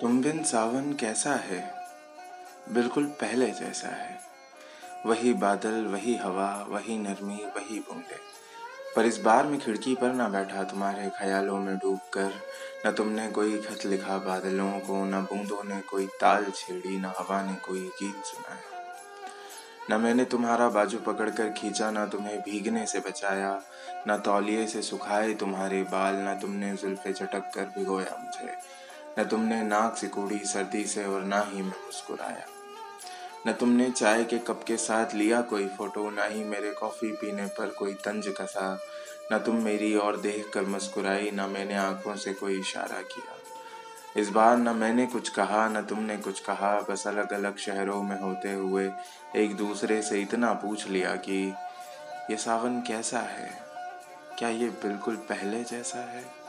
तुम बिन सावन कैसा है? बिल्कुल पहले जैसा है। वही बादल, वही हवा, वही नरमी, वही बूंदे। पर इस बार मैं खिड़की पर ना बैठा तुम्हारे ख्यालों में डूब कर न तुमने कोई खत लिखा बादलों को, न बूंदों ने कोई ताल छेड़ी, न हवा ने कोई गीत सुनाया न मैंने तुम्हारा बाजू पकड़कर खींचा, न तुम्हें भीगने से बचाया, न तौलिए से सुखाए तुम्हारे बाल, न तुमने जुल्फे चटक कर भिगोया मुझे। न तुमने नाक सिकोड़ी सर्दी से और ना ही मैं मुस्कुराया। न तुमने चाय के कप के साथ लिया कोई फ़ोटो, ना ही मेरे कॉफ़ी पीने पर कोई तंज कसा। न तुम मेरी और देख कर मुस्कुराई, न मैंने आँखों से कोई इशारा किया। इस बार न मैंने कुछ कहा, न तुमने कुछ कहा, बस अलग अलग शहरों में होते हुए एक दूसरे से इतना पूछ लिया कि, ये सावन कैसा है? क्या ये बिल्कुल पहले जैसा है?